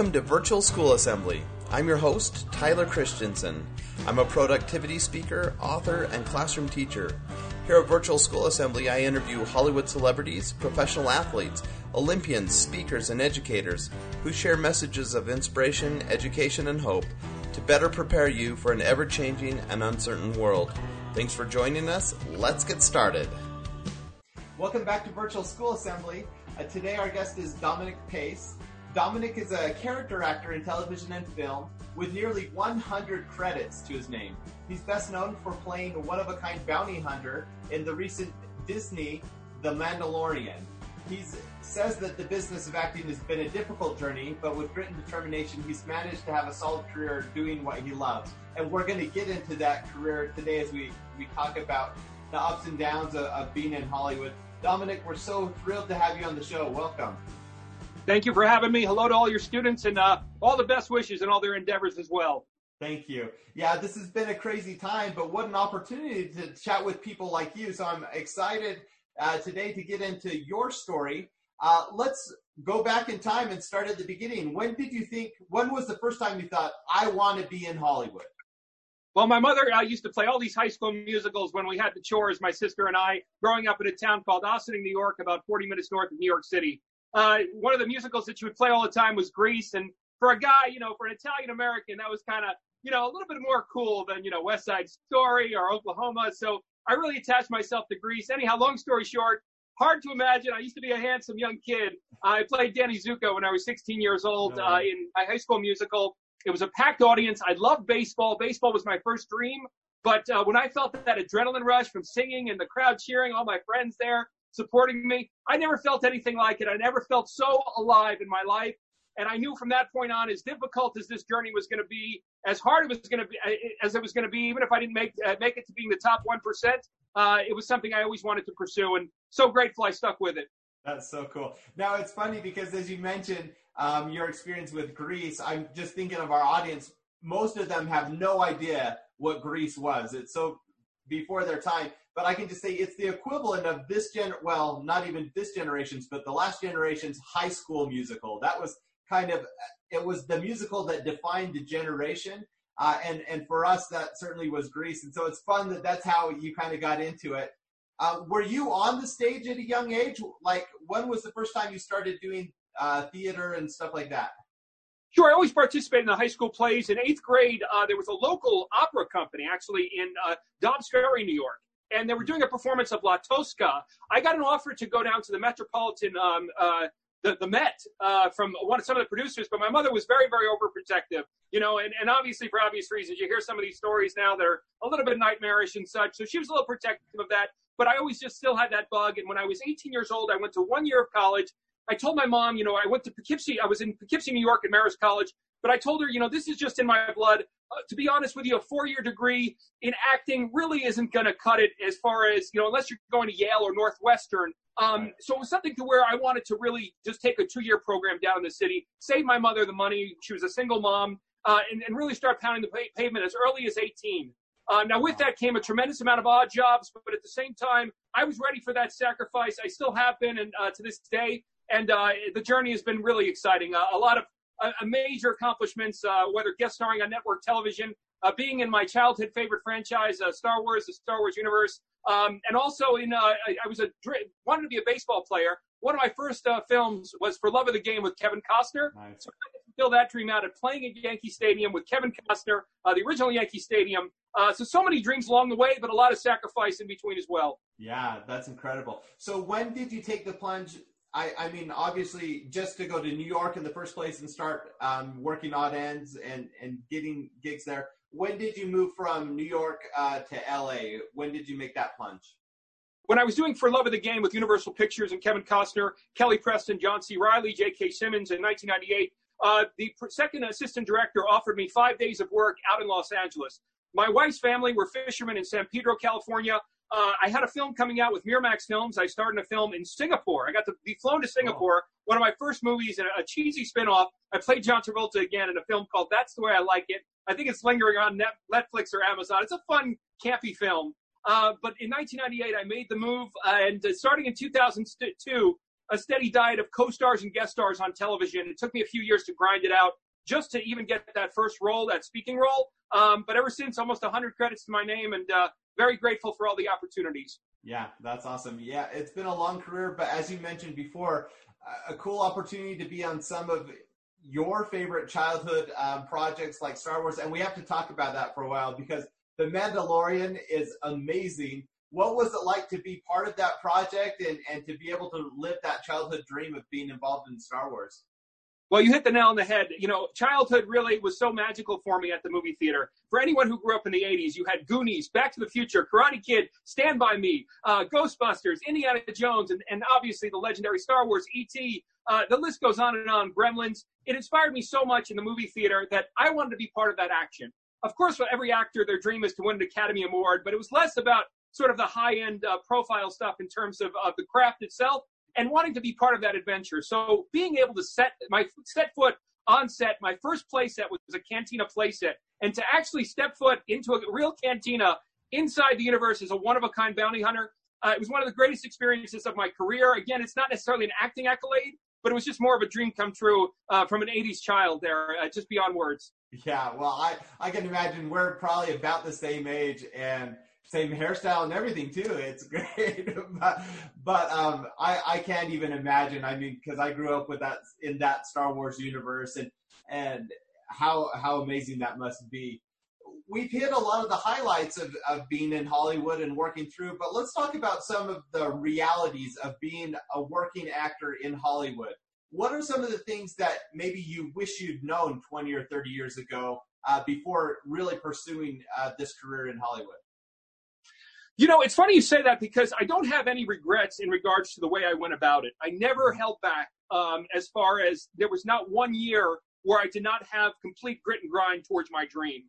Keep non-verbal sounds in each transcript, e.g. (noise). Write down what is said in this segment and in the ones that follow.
Welcome to Virtual School Assembly. I'm your host, Tyler Christensen. I'm a productivity speaker, author, and classroom teacher. Here at Virtual School Assembly, I interview Hollywood celebrities, professional athletes, Olympians, speakers, and educators who share messages of inspiration, education, and hope to better prepare you for an ever changing and uncertain world. Thanks for joining us. Let's get started. Welcome back to Virtual School Assembly. Uh, today, our guest is Dominic Pace. Dominic is a character actor in television and film with nearly 100 credits to his name. He's best known for playing a one of a kind bounty hunter in the recent Disney The Mandalorian. He says that the business of acting has been a difficult journey, but with grit and determination, he's managed to have a solid career doing what he loves. And we're going to get into that career today as we, we talk about the ups and downs of, of being in Hollywood. Dominic, we're so thrilled to have you on the show. Welcome. Thank you for having me. Hello to all your students and uh, all the best wishes and all their endeavors as well. Thank you. Yeah, this has been a crazy time, but what an opportunity to chat with people like you. So I'm excited uh, today to get into your story. Uh, let's go back in time and start at the beginning. When did you think, when was the first time you thought, I want to be in Hollywood? Well, my mother uh, used to play all these high school musicals when we had the chores, my sister and I, growing up in a town called Ossining, New York, about 40 minutes north of New York City uh, one of the musicals that she would play all the time was Grease. And for a guy, you know, for an Italian American, that was kind of, you know, a little bit more cool than, you know, West Side Story or Oklahoma. So I really attached myself to Grease. Anyhow, long story short, hard to imagine. I used to be a handsome young kid. I played Danny Zuko when I was 16 years old uh, in my high school musical. It was a packed audience. I loved baseball. Baseball was my first dream. But uh, when I felt that adrenaline rush from singing and the crowd cheering, all my friends there, supporting me. I never felt anything like it. I never felt so alive in my life. And I knew from that point on, as difficult as this journey was going to be, as hard it was going to be, uh, as it was going to be, even if I didn't make uh, make it to being the top one percent, uh, it was something I always wanted to pursue, and so grateful I stuck with it. That's so cool. Now it's funny because as you mentioned um, your experience with Grease, I'm just thinking of our audience. Most of them have no idea what Grease was. It's so before their time but I can just say it's the equivalent of this gen. Well, not even this generation's, but the last generation's high school musical. That was kind of it was the musical that defined the generation. Uh, and and for us, that certainly was Grease. And so it's fun that that's how you kind of got into it. Uh, were you on the stage at a young age? Like, when was the first time you started doing uh, theater and stuff like that? Sure, I always participated in the high school plays. In eighth grade, uh, there was a local opera company actually in uh, Dobbs Ferry, New York, and they were doing a performance of La Tosca. I got an offer to go down to the Metropolitan, um, uh, the, the Met uh, from one of some of the producers, but my mother was very, very overprotective, you know, and, and obviously for obvious reasons. You hear some of these stories now that are a little bit nightmarish and such. So she was a little protective of that, but I always just still had that bug. And when I was 18 years old, I went to one year of college. I told my mom, you know, I went to Poughkeepsie. I was in Poughkeepsie, New York at Marist College, but I told her, you know, this is just in my blood uh, to be honest with you, a four-year degree in acting really isn't going to cut it as far as you know, unless you're going to Yale or Northwestern. Um, so it was something to where I wanted to really just take a two-year program down in the city, save my mother the money. She was a single mom, uh, and, and, really start pounding the pavement as early as 18. Uh, now, with that came a tremendous amount of odd jobs, but at the same time, I was ready for that sacrifice. I still have been, and uh, to this day, and uh, the journey has been really exciting. Uh, a lot of uh, major accomplishments, uh, whether guest starring on network television, uh, being in my childhood favorite franchise, uh, Star Wars, the Star Wars universe, um, and also in uh, I, I, was a wanted to be a baseball player. One of my first uh, films was For Love of the Game with Kevin Costner. Nice. So I fulfill that dream out of playing at Yankee Stadium with Kevin Costner, the original Yankee Stadium. so so many dreams along the way, but a lot of sacrifice in between as well. Yeah, that's incredible. So when did you take the plunge I, I mean, obviously, just to go to New York in the first place and start um, working odd ends and, and getting gigs there. When did you move from New York uh, to LA? When did you make that plunge? When I was doing For Love of the Game with Universal Pictures and Kevin Costner, Kelly Preston, John C. Reilly, J.K. Simmons in 1998, uh, the second assistant director offered me five days of work out in Los Angeles. My wife's family were fishermen in San Pedro, California uh, I had a film coming out with Miramax Films. I starred in a film in Singapore. I got to be flown to Singapore. Oh. One of my first movies, a, a cheesy spinoff. I played John Travolta again in a film called That's the Way I Like It. I think it's lingering on Net, Netflix or Amazon. It's a fun, campy film. Uh, but in 1998, I made the move, uh, and starting in 2002, a steady diet of co-stars and guest stars on television. It took me a few years to grind it out just to even get that first role, that speaking role. Um, but ever since, almost 100 credits to my name, and uh, very grateful for all the opportunities. Yeah, that's awesome. Yeah, it's been a long career, but as you mentioned before, a cool opportunity to be on some of your favorite childhood um, projects like Star Wars, and we have to talk about that for a while because The Mandalorian is amazing. What was it like to be part of that project and, and to be able to live that childhood dream of being involved in Star Wars? Well, you hit the nail on the head. You know, childhood really was so magical for me at the movie theater. For anyone who grew up in the 80s, you had Goonies, Back to the Future, Karate Kid, Stand By Me, uh, Ghostbusters, Indiana Jones, and, and obviously the legendary Star Wars, E.T. Uh, the list goes on and on, Gremlins. It inspired me so much in the movie theater that I wanted to be part of that action. Of course, for every actor, their dream is to win an Academy Award, but it was less about sort of the high end uh, profile stuff in terms of, of the craft itself and wanting to be part of that adventure. So being able to set my set foot on set, my first play set was a cantina play set, and to actually step foot into a real cantina inside the universe as a one of a kind bounty hunter, uh, it was one of the greatest experiences of my career. Again, it's not necessarily an acting accolade, but it was just more of a dream come true uh, from an 80s child there, uh, just beyond words. Yeah, well, I, I can imagine we're probably about the same age and same hairstyle and everything too. It's (laughs) great, but, but um, I, I can't even imagine. I mean, because I grew up with that in that Star Wars universe, and and how how amazing that must be. We've hit a lot of the highlights of, of being in Hollywood and working through, but let's talk about some of the realities of being a working actor in Hollywood. What are some of the things that maybe you wish you'd known 20 or 30 years ago uh, before really pursuing uh, this career in Hollywood? You know, it's funny you say that because I don't have any regrets in regards to the way I went about it. I never held back um, as far as there was not one year where I did not have complete grit and grind towards my dream.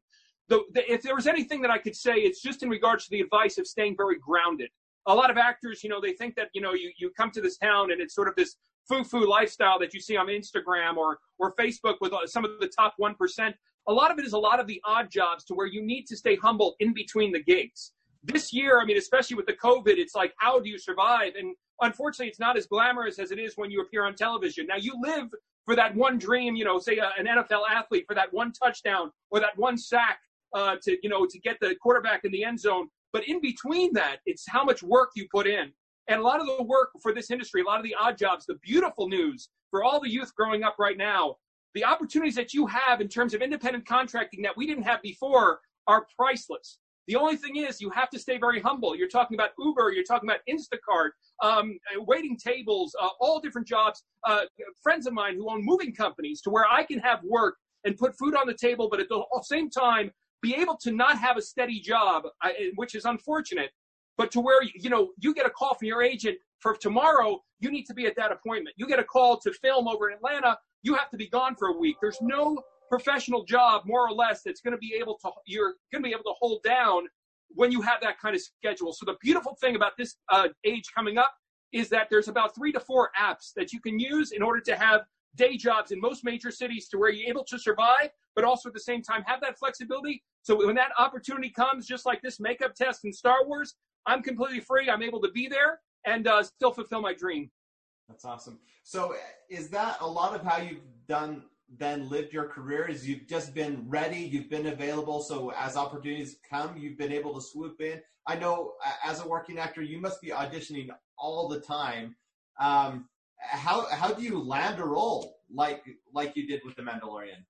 The, the, if there was anything that I could say, it's just in regards to the advice of staying very grounded. A lot of actors, you know, they think that, you know, you, you come to this town and it's sort of this foo-foo lifestyle that you see on Instagram or, or Facebook with uh, some of the top 1%. A lot of it is a lot of the odd jobs to where you need to stay humble in between the gigs this year, I mean, especially with the COVID, it's like, how do you survive? And unfortunately, it's not as glamorous as it is when you appear on television. Now, you live for that one dream, you know, say a, an NFL athlete for that one touchdown or that one sack uh, to, you know, to get the quarterback in the end zone. But in between that, it's how much work you put in. And a lot of the work for this industry, a lot of the odd jobs, the beautiful news for all the youth growing up right now, the opportunities that you have in terms of independent contracting that we didn't have before are priceless. The only thing is, you have to stay very humble. You're talking about Uber, you're talking about Instacart, um, waiting tables, uh, all different jobs. Uh, friends of mine who own moving companies to where I can have work and put food on the table, but at the same time, be able to not have a steady job, which is unfortunate, but to where, you know, you get a call from your agent for tomorrow, you need to be at that appointment. You get a call to film over in Atlanta, you have to be gone for a week. There's no professional job, more or less, that's going to be able to you're going to be able to hold down when you have that kind of schedule. So the beautiful thing about this uh, age coming up is that there's about three to four apps that you can use in order to have day jobs in most major cities to where you're able to survive, but also at the same time have that flexibility. So when that opportunity comes, just like this makeup test in Star Wars, I'm completely free. I'm able to be there and uh, still fulfill my dream. That's awesome. So is that a lot of how you've done then lived your career is you've just been ready, you've been available. So as opportunities come, you've been able to swoop in. I know as a working actor, you must be auditioning all the time. Um, how how do you land a role like like you did with the Mandalorian?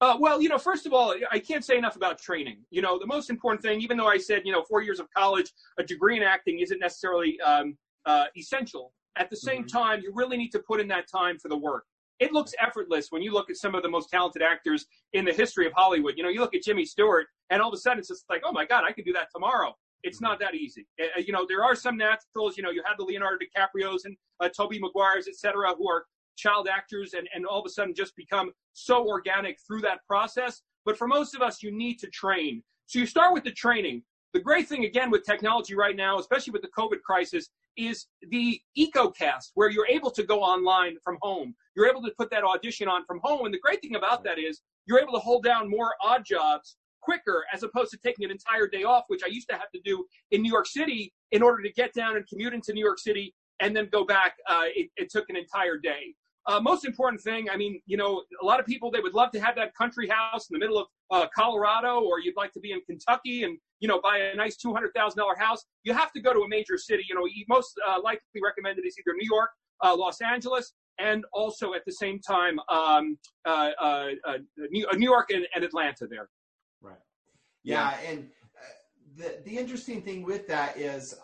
Uh, well, you know, first of all, I can't say enough about training. You know, the most important thing, even though I said, you know, four years of college, a degree in acting isn't necessarily um, uh, essential. At the same mm-hmm. time, you really need to put in that time for the work it looks effortless when you look at some of the most talented actors in the history of Hollywood. You know, you look at Jimmy Stewart, and all of a sudden it's just like, oh my God, I could do that tomorrow. It's not that easy. Uh, you know, there are some naturals. You know, you have the Leonardo DiCaprio's and uh, Tobey Maguire's, et cetera, who are child actors and, and all of a sudden just become so organic through that process. But for most of us, you need to train. So you start with the training. The great thing, again, with technology right now, especially with the COVID crisis, is the EcoCast, where you're able to go online from home. You're able to put that audition on from home. And the great thing about that is you're able to hold down more odd jobs quicker as opposed to taking an entire day off, which I used to have to do in New York City in order to get down and commute into New York City and then go back. Uh, it, it took an entire day. Uh, most important thing, I mean, you know, a lot of people they would love to have that country house in the middle of uh, Colorado, or you'd like to be in Kentucky and you know buy a nice two hundred thousand dollar house. You have to go to a major city. You know, most uh, likely recommended is either New York, uh, Los Angeles, and also at the same time um, uh, uh, New, New, York and, and, Atlanta. There, right? Yeah, yeah. and the the interesting thing with that is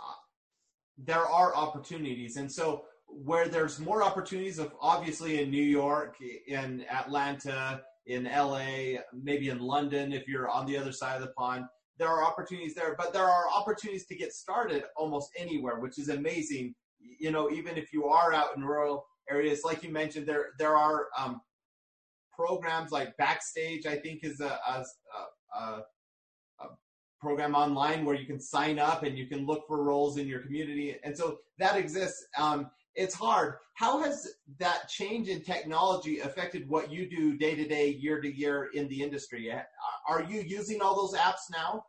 there are opportunities, and so where there's more opportunities of obviously in New York, in Atlanta, in LA, maybe in London if you're on the other side of the pond. There are opportunities there, but there are opportunities to get started almost anywhere, which is amazing. You know, even if you are out in rural areas, like you mentioned, there there are um, programs like Backstage. I think is a, a, a, a program online where you can sign up and you can look for roles in your community, and so that exists. Um, it's hard. How has that change in technology affected what you do day to day, year to year in the industry? Are you using all those apps now?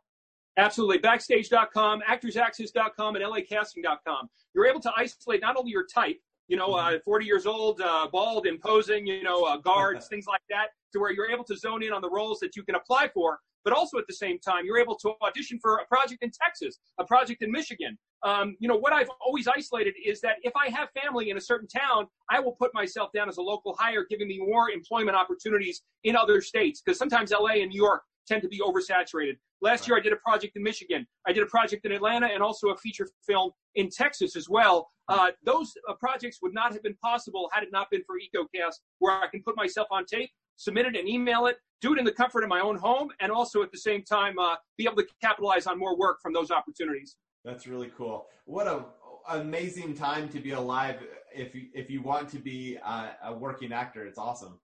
Absolutely. Backstage.com, actorsaccess.com, and lacasting.com. You're able to isolate not only your type, you know, uh, 40 years old, uh, bald, imposing, you know, uh, guards, (laughs) things like that, to where you're able to zone in on the roles that you can apply for, but also at the same time, you're able to audition for a project in Texas, a project in Michigan. Um, you know, what I've always isolated is that if I have family in a certain town, I will put myself down as a local hire, giving me more employment opportunities in other states. Because sometimes LA and New York tend to be oversaturated. Last year, I did a project in Michigan. I did a project in Atlanta and also a feature film in Texas as well. Uh, those uh, projects would not have been possible had it not been for EcoCast, where I can put myself on tape, submit it, and email it, do it in the comfort of my own home, and also at the same time uh, be able to capitalize on more work from those opportunities. That's really cool. What a amazing time to be alive if you, if you want to be uh, a working actor. It's awesome.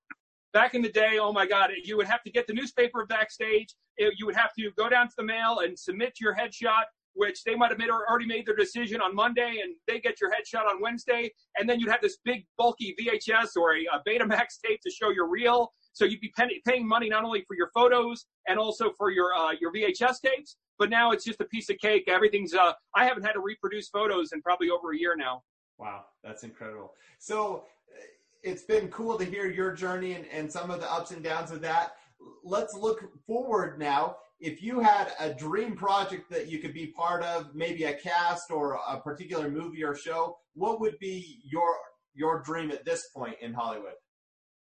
Back in the day, oh my God, you would have to get the newspaper backstage. You would have to go down to the mail and submit your headshot which they might have made, or already made their decision on Monday, and they get your headshot on Wednesday, and then you'd have this big bulky VHS or a, a Betamax tape to show your reel. So you'd be pay- paying money not only for your photos and also for your uh, your VHS tapes, but now it's just a piece of cake. Everything's. Uh, I haven't had to reproduce photos in probably over a year now. Wow, that's incredible. So uh, it's been cool to hear your journey and, and some of the ups and downs of that. Let's look forward now if you had a dream project that you could be part of, maybe a cast or a particular movie or show, what would be your your dream at this point in Hollywood?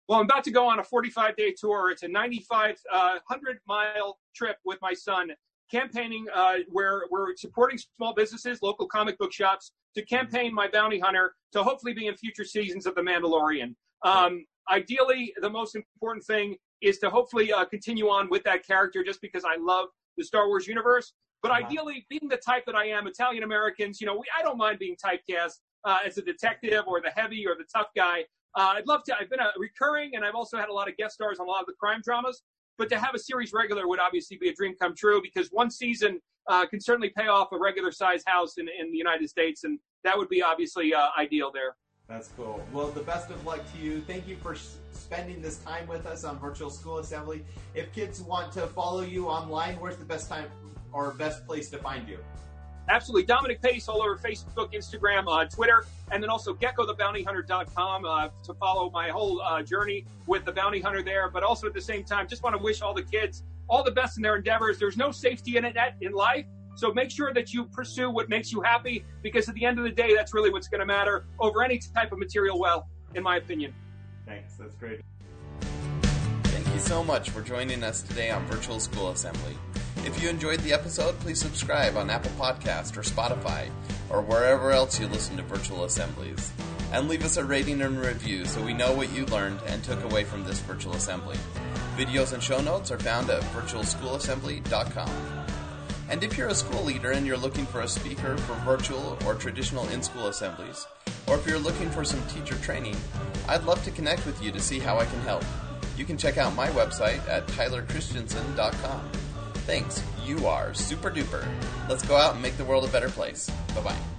Well, I'm about to go on a 45 day tour. It's a 95 uh, mile trip with my son, campaigning uh, where we're supporting small businesses, local comic book shops, to campaign my bounty hunter to hopefully be in future seasons of The Mandalorian. Um, ideally, the most important thing is to hopefully uh, continue on with that character just because I love the Star Wars universe. But uh-huh. ideally, being the type that I am, Italian Americans, you know, we, I don't mind being typecast uh, as a detective or the heavy or the tough guy. Uh, I'd love to. I've been a recurring, and I've also had a lot of guest stars on a lot of the crime dramas. But to have a series regular would obviously be a dream come true because one season uh, can certainly pay off a regular size house in, in the United States, and that would be obviously uh, ideal there. That's cool. Well, the best of luck to you. Thank you for spending this time with us on Virtual School Assembly. If kids want to follow you online, where's the best time or best place to find you? Absolutely. Dominic Pace all over Facebook, Instagram, uh, Twitter, and then also geckothebountyhunter.com uh, to follow my whole uh, journey with the bounty hunter there. But also at the same time, just want to wish all the kids all the best in their endeavors. There's no safety in it in life. So make sure that you pursue what makes you happy because at the end of the day, that's really what's going to matter over any type of material well, in my opinion. Thanks. That's great. Thank you so much for joining us today on Virtual School Assembly. If you enjoyed the episode, please subscribe on Apple Podcast or Spotify or wherever else you listen to virtual assemblies. And leave us a rating and review so we know what you learned and took away from this virtual assembly. Videos and show notes are found at virtualschoolassembly.com. And if you're a school leader and you're looking for a speaker for virtual or traditional in school assemblies, or if you're looking for some teacher training, I'd love to connect with you to see how I can help. You can check out my website at tylerchristiansen.com. Thanks, you are super duper. Let's go out and make the world a better place. Bye bye.